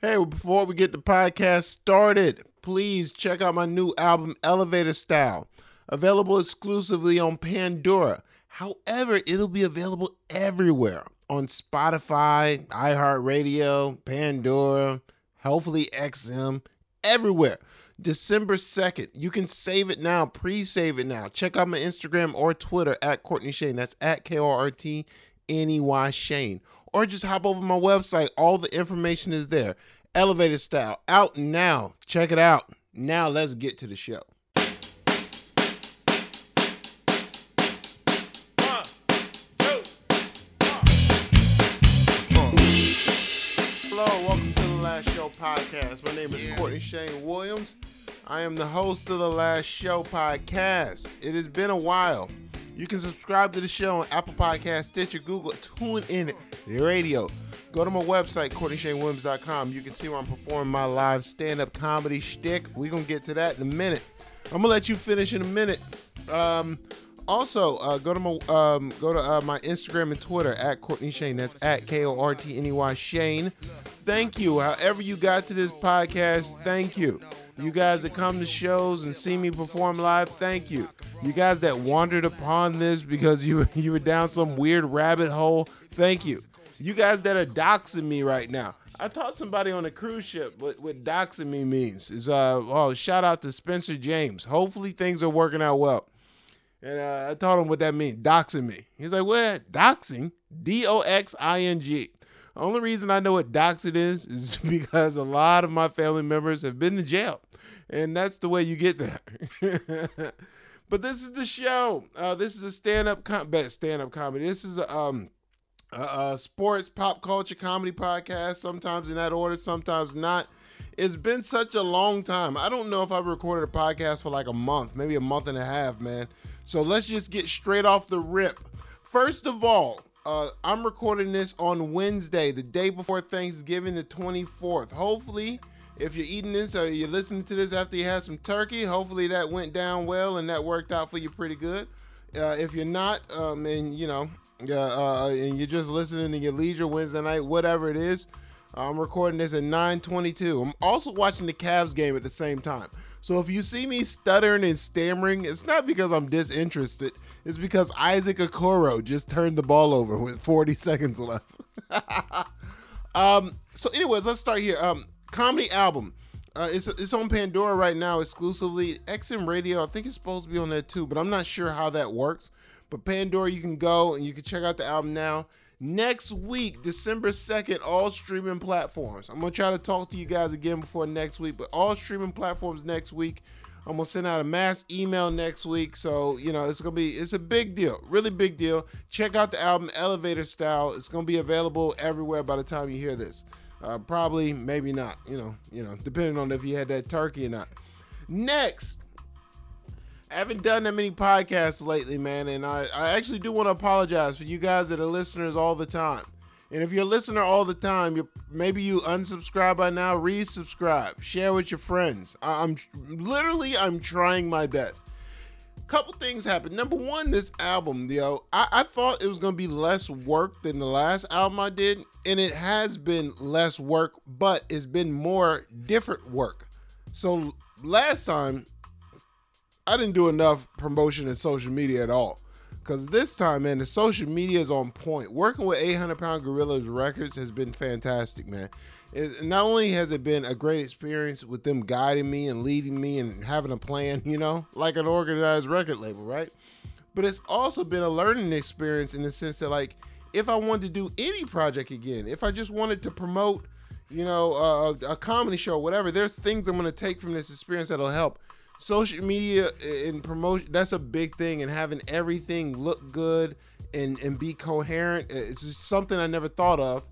Hey, before we get the podcast started, please check out my new album, Elevator Style, available exclusively on Pandora. However, it'll be available everywhere on Spotify, iHeartRadio, Pandora, hopefully XM, everywhere. December 2nd. You can save it now, pre save it now. Check out my Instagram or Twitter at Courtney Shane. That's at K R T N E Y Shane or just hop over my website. All the information is there. Elevated Style out now. Check it out. Now let's get to the show. Hello, welcome to the Last Show podcast. My name is yeah. Courtney Shane Williams. I am the host of the Last Show podcast. It has been a while. You can subscribe to the show on Apple Podcast, Stitcher, Google, Tune In Radio. Go to my website, CourtneyShaneWilliams.com. You can see where I'm performing my live stand-up comedy shtick. We're gonna get to that in a minute. I'm gonna let you finish in a minute. Um, also, uh, go to my um, go to uh, my Instagram and Twitter at Courtney Shane. That's at K O R T N E Y Shane. Thank you. However you got to this podcast, thank you. You guys that come to shows and see me perform live, thank you. You guys that wandered upon this because you you were down some weird rabbit hole, thank you. You guys that are doxing me right now. I taught somebody on a cruise ship what, what doxing me means. Is uh oh shout out to Spencer James. Hopefully things are working out well. And uh, I taught him what that means, doxing me. He's like, what? Doxing? D O X I N G. Only reason I know what doxing is is because a lot of my family members have been to jail and that's the way you get there. but this is the show. Uh, this is a stand-up com- stand-up comedy. This is a um a, a sports pop culture comedy podcast. Sometimes in that order, sometimes not. It's been such a long time. I don't know if I've recorded a podcast for like a month, maybe a month and a half, man. So let's just get straight off the rip. First of all, uh, I'm recording this on Wednesday, the day before Thanksgiving, the 24th. Hopefully, if you're eating this or you're listening to this after you had some turkey, hopefully that went down well and that worked out for you pretty good. Uh, if you're not, um, and you know, uh, uh, and you're just listening to your leisure Wednesday night, whatever it is, I'm recording this at 9:22. I'm also watching the Cavs game at the same time. So if you see me stuttering and stammering, it's not because I'm disinterested. It's because Isaac Okoro just turned the ball over with 40 seconds left. um, so, anyways, let's start here. Um, comedy album. Uh, it's it's on Pandora right now exclusively. XM Radio, I think it's supposed to be on there too, but I'm not sure how that works. But Pandora, you can go and you can check out the album now. Next week, December 2nd, all streaming platforms. I'm gonna try to talk to you guys again before next week, but all streaming platforms next week. I'm gonna send out a mass email next week, so you know it's gonna be it's a big deal, really big deal. Check out the album Elevator Style. It's gonna be available everywhere by the time you hear this. Uh, probably, maybe not. You know, you know, depending on if you had that turkey or not. Next, I haven't done that many podcasts lately, man, and I, I actually do want to apologize for you guys that are listeners all the time. And if you're a listener all the time, you maybe you unsubscribe by now, resubscribe, share with your friends. I, I'm literally I'm trying my best couple things happened. Number one, this album, yo, I, I thought it was gonna be less work than the last album I did, and it has been less work, but it's been more different work. So last time, I didn't do enough promotion in social media at all. Cause this time, man, the social media is on point. Working with 800 Pound Gorillas Records has been fantastic, man it, not only has it been a great experience with them guiding me and leading me and having a plan, you know, like an organized record label, right? But it's also been a learning experience in the sense that, like, if I wanted to do any project again, if I just wanted to promote, you know, a, a comedy show, whatever, there's things I'm to take from this experience that'll help. Social media and promotion, that's a big thing, and having everything look good and, and be coherent, it's just something I never thought of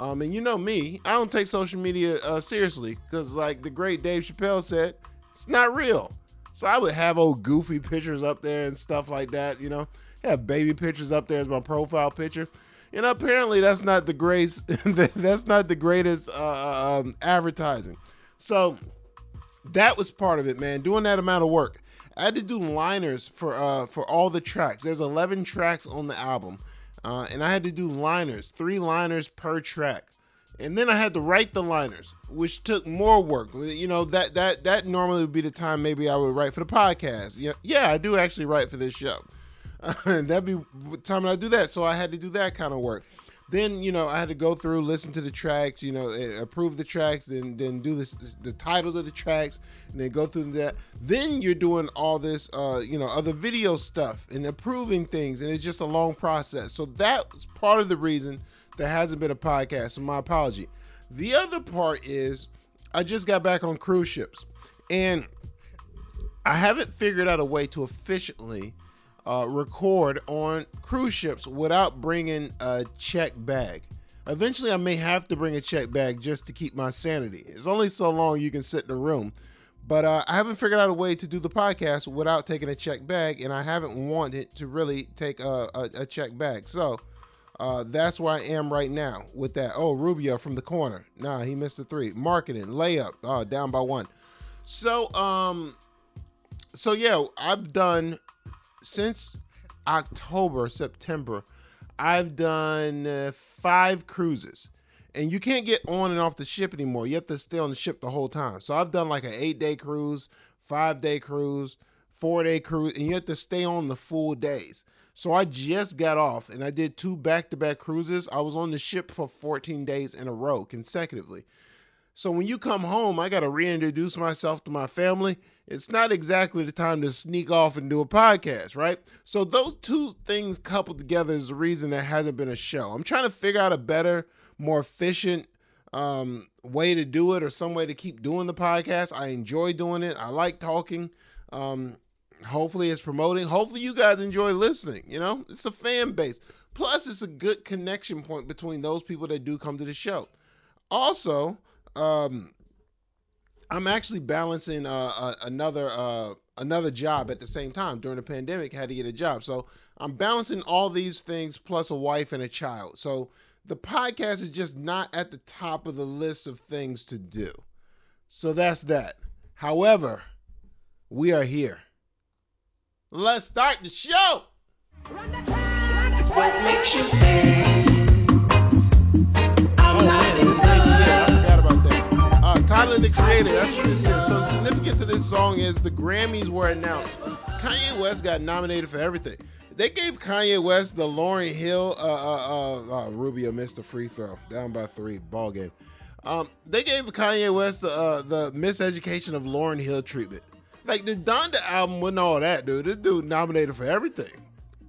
um, and you know me, I don't take social media uh, seriously because, like the great Dave Chappelle said, it's not real. So I would have old goofy pictures up there and stuff like that. You know, have baby pictures up there as my profile picture. and apparently that's not the greatest. that's not the greatest uh, uh, um, advertising. So that was part of it, man. Doing that amount of work. I had to do liners for uh, for all the tracks. There's 11 tracks on the album. Uh, and I had to do liners, three liners per track. and then I had to write the liners, which took more work. You know that that that normally would be the time maybe I would write for the podcast. Yeah, yeah, I do actually write for this show. that'd be time I do that, so I had to do that kind of work. Then you know I had to go through, listen to the tracks, you know, approve the tracks, and then do this, the titles of the tracks, and then go through that. Then you're doing all this, uh, you know, other video stuff and approving things, and it's just a long process. So that's part of the reason there hasn't been a podcast. So my apology. The other part is I just got back on cruise ships, and I haven't figured out a way to efficiently uh, record on cruise ships without bringing a check bag. Eventually, I may have to bring a check bag just to keep my sanity. It's only so long you can sit in a room. But uh, I haven't figured out a way to do the podcast without taking a check bag, and I haven't wanted to really take a, a, a check bag. So uh, that's where I am right now with that. Oh, Rubio from the corner. Nah, he missed the three. Markkanen, layup, oh, down by one. So, um, so yeah, I've done since October, September, I've done uh, five cruises. And you can't get on and off the ship anymore. You have to stay on the ship the whole time. So I've done like an eight day cruise, five day cruise, four day cruise, and you have to stay on the full days. So I just got off and I did two back to back cruises. I was on the ship for 14 days in a row consecutively. So when you come home, I got to reintroduce myself to my family. It's not exactly the time to sneak off and do a podcast, right? So those two things coupled together is the reason there hasn't been a show. I'm trying to figure out a better, more efficient um, way to do it or some way to keep doing the podcast. I enjoy doing it. I like talking. Um, hopefully it's promoting. Hopefully you guys enjoy listening. You know, it's a fan base. Plus, it's a good connection point between those people that do come to the show. Also, um, I'm actually balancing uh, uh, another uh, another job at the same time during the pandemic. Had to get a job, so I'm balancing all these things plus a wife and a child. So the podcast is just not at the top of the list of things to do. So that's that. However, we are here. Let's start the show. You oh, Tyler the Creator, that's what this is. So the significance of this song is the Grammys were announced. Kanye West got nominated for everything. They gave Kanye West the Lauryn Hill, uh, uh, uh, uh Rubio missed a free throw, down by three, ball game. Um, they gave Kanye West uh, the Miseducation of Lauryn Hill treatment. Like the Donda album wasn't all that, dude. This dude nominated for everything,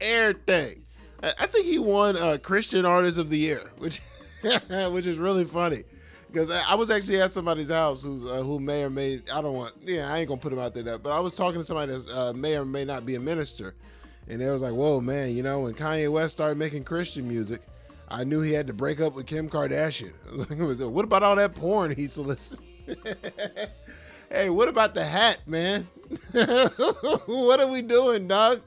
everything. I think he won uh, Christian Artist of the Year, which which is really funny because I, was actually at somebody's house who's uh, who may or may I don't want yeah I ain't gonna put him out there but I was talking to somebody that uh, may or may not be a minister, and they was like, whoa man, you know when Kanye West started making Christian music, I knew he had to break up with Kim Kardashian. what about all that porn he solicited? Hey, what about the hat, man? what are we doing, dog?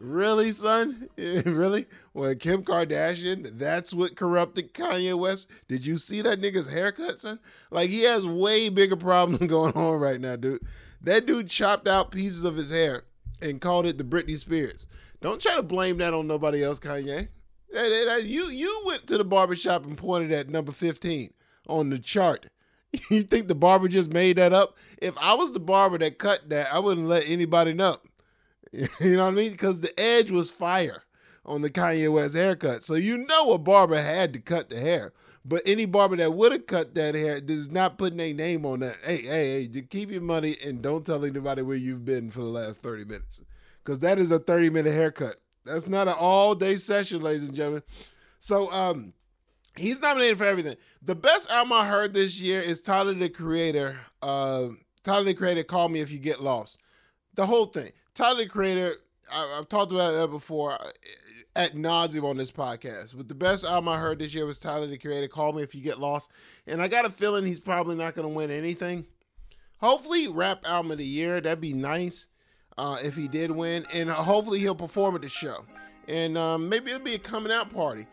Really, son? really? Well, Kim Kardashian, that's what corrupted Kanye West. Did you see that nigga's haircut, son? Like, he has way bigger problems going on right now, dude. That dude chopped out pieces of his hair and called it the Britney Spears. Don't try to blame that on nobody else, Kanye. You you went to the barbershop and pointed at number 15 on the chart you think the barber just made that up? If I was the barber that cut that, I wouldn't let anybody know. you know what I mean? Because the edge was fire on the Kanye West haircut. So you know a barber had to cut the hair. But any barber that would have cut that hair is not putting a name on that. Hey, hey, hey, keep your money and don't tell anybody where you've been for the last 30 minutes. Because that is a 30 minute haircut. That's not an all day session, ladies and gentlemen. So um he's nominated for everything. The best album I heard this year is Tyler the Creator. Uh, Tyler the Creator, Call Me If You Get Lost. The whole thing. Tyler the Creator, I, have talked about that before uh, at nauseum on this podcast. But the best album I heard this year was Tyler the Creator, Call Me If You Get Lost. And I got a feeling he's probably not going to win anything. Hopefully, rap album of the year. That'd be nice uh, if he did win. And hopefully, he'll perform at the show. And um, maybe it'll be a coming out party.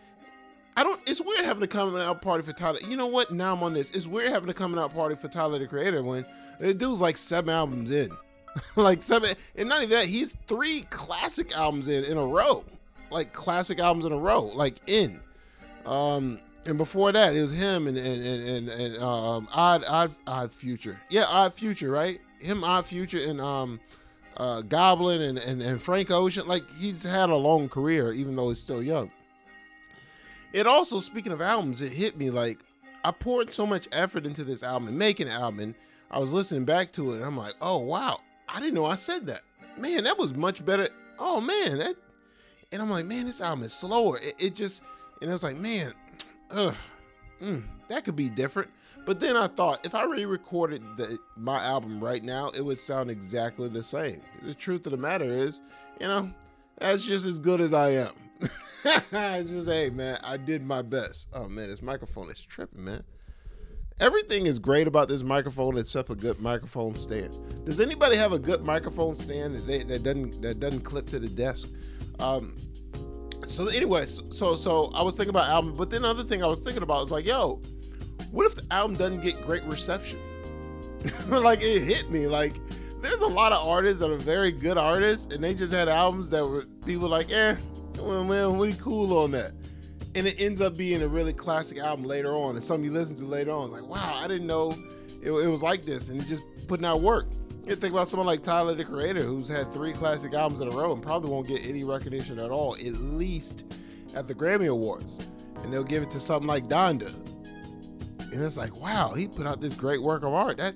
I don't. It's weird having a coming out party for Tyler. You know what? Now I'm on this. It's weird having a coming out party for Tyler the Creator when the dude's like seven albums in, like seven, and not even that. He's three classic albums in in a row, like classic albums in a row, like in. Um, and before that, it was him and and and and, and um, Odd Odd Odd Future. Yeah, Odd Future, right? Him, Odd Future, and um, uh, Goblin and, and and Frank Ocean. Like he's had a long career, even though he's still young. It also, speaking of albums, it hit me like I poured so much effort into this album and making an album. And I was listening back to it, and I'm like, oh wow, I didn't know I said that. Man, that was much better. Oh man, that. And I'm like, man, this album is slower. It, it just, and I was like, man, ugh, mm, that could be different. But then I thought, if I re-recorded the, my album right now, it would sound exactly the same. The truth of the matter is, you know, that's just as good as I am. it's just, hey, man, I did my best. Oh man, this microphone is tripping, man. Everything is great about this microphone except a good microphone stand. Does anybody have a good microphone stand that, they, that doesn't that doesn't clip to the desk? Um, so anyway, so so I was thinking about album, but then another thing I was thinking about is like, yo, what if the album doesn't get great reception? like it hit me like there's a lot of artists that are very good artists, and they just had albums that were people like, eh, well, man, we cool on that. And it ends up being a really classic album later on, and something you listen to later on. Like, wow, I didn't know it, it was like this, and just putting out work. You think about someone like Tyler the Creator, who's had three classic albums in a row and probably won't get any recognition at all, at least at the Grammy Awards. And they'll give it to something like Donda. And it's like, wow, he put out this great work of art. That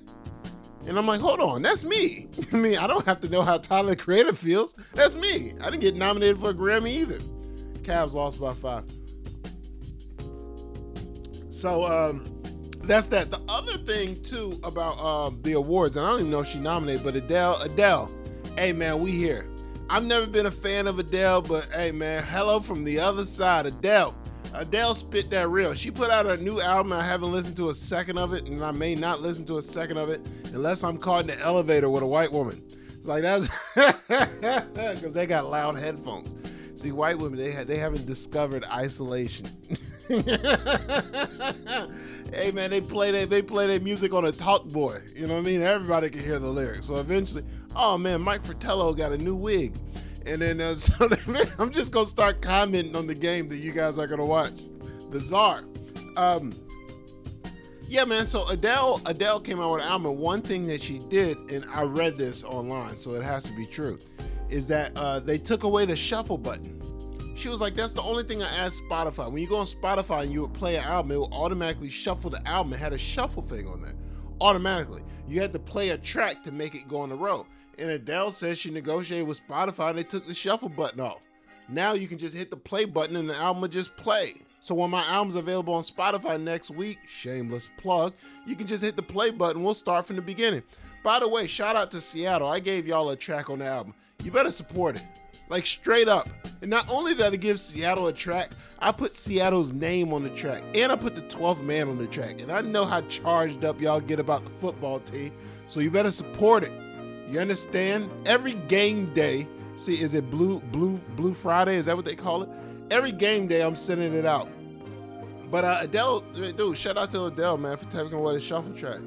and I'm like, hold on, that's me. I mean, I don't have to know how Tyler the Creator feels. That's me. I didn't get nominated for a Grammy either. Cavs lost by five. So um, that's that. The other thing too about um, the awards, and I don't even know if she nominated, but Adele, Adele, hey man, we here. I've never been a fan of Adele, but hey man, hello from the other side, Adele. Adele spit that real. She put out a new album. I haven't listened to a second of it, and I may not listen to a second of it unless I'm caught in the elevator with a white woman. It's like that's because they got loud headphones. See, white women they ha- they haven't discovered isolation. hey man, they play they they play their music on a talk boy. You know what I mean? Everybody can hear the lyrics. So eventually, oh man, Mike Fratello got a new wig. And then uh, so I'm just gonna start commenting on the game that you guys are gonna watch, the Czar. Um, yeah, man. So Adele, Adele came out with an album. One thing that she did, and I read this online, so it has to be true, is that uh, they took away the shuffle button. She was like, "That's the only thing I asked Spotify. When you go on Spotify and you would play an album, it would automatically shuffle the album. It had a shuffle thing on there, automatically. You had to play a track to make it go on the road." And Adele says she negotiated with Spotify and they took the shuffle button off. Now you can just hit the play button and the album will just play. So when my album's available on Spotify next week, shameless plug, you can just hit the play button. We'll start from the beginning. By the way, shout out to Seattle. I gave y'all a track on the album. You better support it. Like straight up. And not only did I give Seattle a track, I put Seattle's name on the track. And I put the 12th man on the track. And I know how charged up y'all get about the football team. So you better support it. You understand? Every game day, see, is it blue blue blue Friday? Is that what they call it? Every game day, I'm sending it out. But uh, Adele, dude, shout out to Adele, man, for taking away the shuffle track.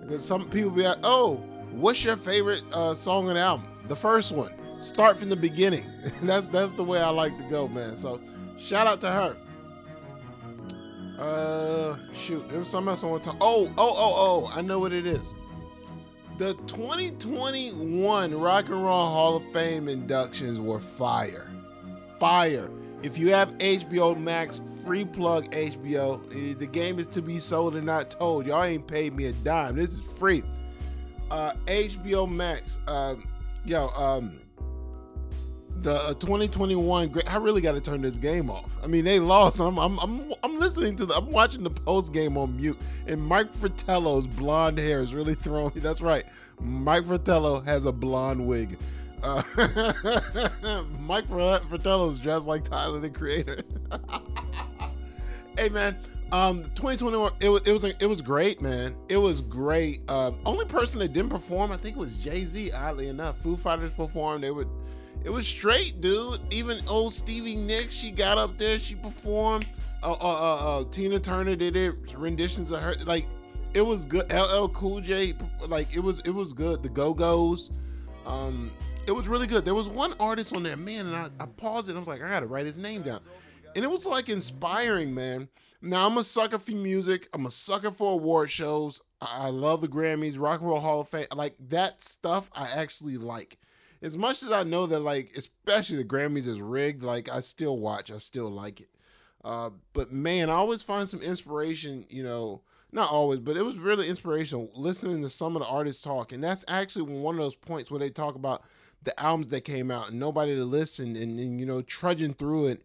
Because some people be like, oh, what's your favorite uh, song on the album? The first one. Start from the beginning. that's that's the way I like to go, man. So shout out to her. Uh, shoot, there was something else I want to talk. Oh, oh, oh, oh! I know what it is the 2021 Rock and Roll Hall of Fame inductions were fire. Fire. If you have HBO Max, free plug HBO. Eh, the game is to be sold and not told. Y'all ain't paid me a dime. This is free. Uh, HBO Max. Uh, yo, um, the uh, 2021 I really got to turn this game off. I mean, they lost. I'm, I'm, I'm, I'm listening to the, I'm watching the post game on mute, and Mike Fratello's blonde hair is really throwing me. That's right. Mike Fratello has a blonde wig. Uh, Mike Fratello's dressed like Tyler the Creator. hey man, um, 2021 it was it was it was great, man. It was great. Uh, only person that didn't perform, I think, was Jay Z. Oddly enough, Foo Fighters performed. They would it was straight, dude. Even old Stevie Nicks, she got up there, she performed. Uh, uh, uh, uh, Tina Turner did it, renditions of her. Like, it was good. LL Cool J, like, it was, it was good. The Go Go's, um, it was really good. There was one artist on there, man, and I, I paused it. I was like, I gotta write his name down. and it was like inspiring, man. Now I'm a sucker for music. I'm a sucker for award shows. I love the Grammys, Rock and Roll Hall of Fame. Like that stuff, I actually like. As much as I know that, like, especially the Grammys is rigged, like I still watch. I still like it. Uh, but man, I always find some inspiration. You know, not always, but it was really inspirational listening to some of the artists talk, and that's actually one of those points where they talk about the albums that came out and nobody to listen, and, and you know, trudging through it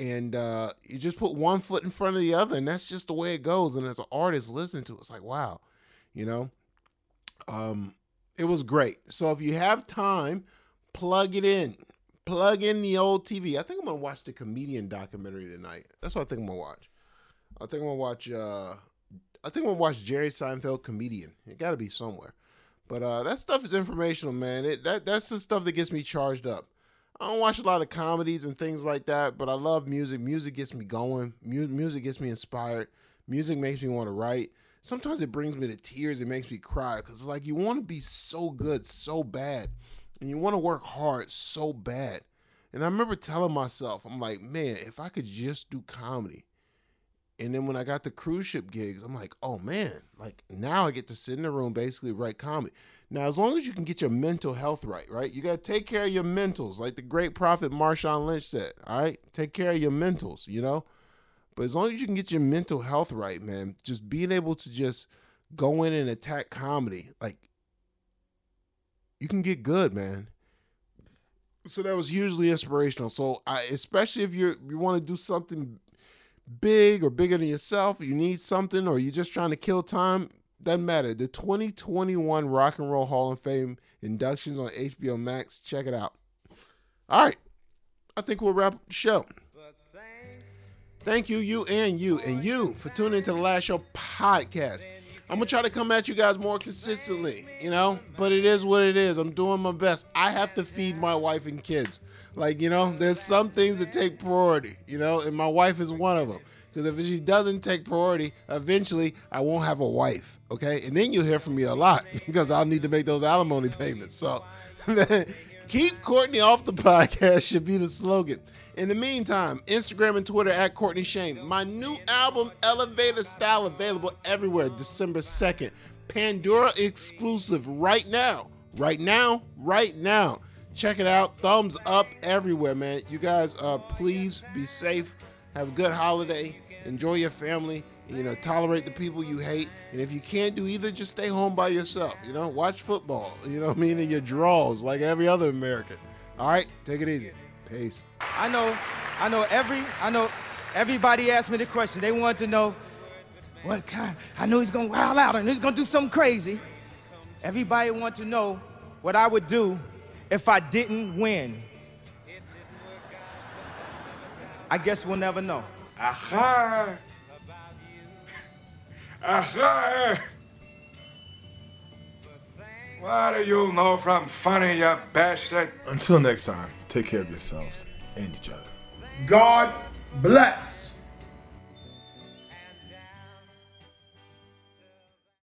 and uh, you just put one foot in front of the other, and that's just the way it goes. And as an artist, listen to it, it's like wow, you know. Um, it was great. So if you have time, plug it in, plug in the old TV. I think I'm gonna watch the comedian documentary tonight. That's what I think I'm gonna watch. I think I'm gonna watch. Uh, I think I'm gonna watch Jerry Seinfeld comedian. It got to be somewhere. But uh, that stuff is informational, man. It that that's the stuff that gets me charged up. I don't watch a lot of comedies and things like that, but I love music. Music gets me going. Mu- music gets me inspired. Music makes me want to write. Sometimes it brings me to tears. It makes me cry because it's like you want to be so good, so bad, and you want to work hard so bad. And I remember telling myself, I'm like, man, if I could just do comedy. And then when I got the cruise ship gigs, I'm like, oh man, like now I get to sit in the room, basically write comedy. Now, as long as you can get your mental health right, right? You got to take care of your mentals, like the great prophet Marshawn Lynch said, all right? Take care of your mentals, you know? But as long as you can get your mental health right, man, just being able to just go in and attack comedy, like, you can get good, man. So that was hugely inspirational. So I, especially if you're you want to do something big or bigger than yourself, you need something, or you're just trying to kill time, doesn't matter. The 2021 Rock and Roll Hall of Fame inductions on HBO Max. Check it out. All right. I think we'll wrap up the show. Thank you, you and you, and you for tuning into the Last Show podcast. I'm gonna try to come at you guys more consistently, you know, but it is what it is. I'm doing my best. I have to feed my wife and kids. Like, you know, there's some things that take priority, you know, and my wife is one of them. Because if she doesn't take priority, eventually I won't have a wife. Okay. And then you'll hear from me a lot because I'll need to make those alimony payments. So keep Courtney off the podcast should be the slogan. In the meantime, Instagram and Twitter at Courtney Shane. My new album, Elevator Style, available everywhere December 2nd. Pandora exclusive right now. Right now. Right now. Check it out. Thumbs up everywhere, man. You guys, uh, please be safe have a good holiday. Enjoy your family. You know, tolerate the people you hate. And if you can't do either, just stay home by yourself. You know, watch football. You know what I mean? In your draws, like every other American. All right, take it easy. Peace. I know, I know every, I know everybody asked me the question. They want to know what kind. I know he's gonna wild out and he's gonna do something crazy. Everybody want to know what I would do if I didn't win. I guess we'll never know. Aha! Aha! What do you know from funny, you bastard? Until next time, take care of yourselves and each other. God bless.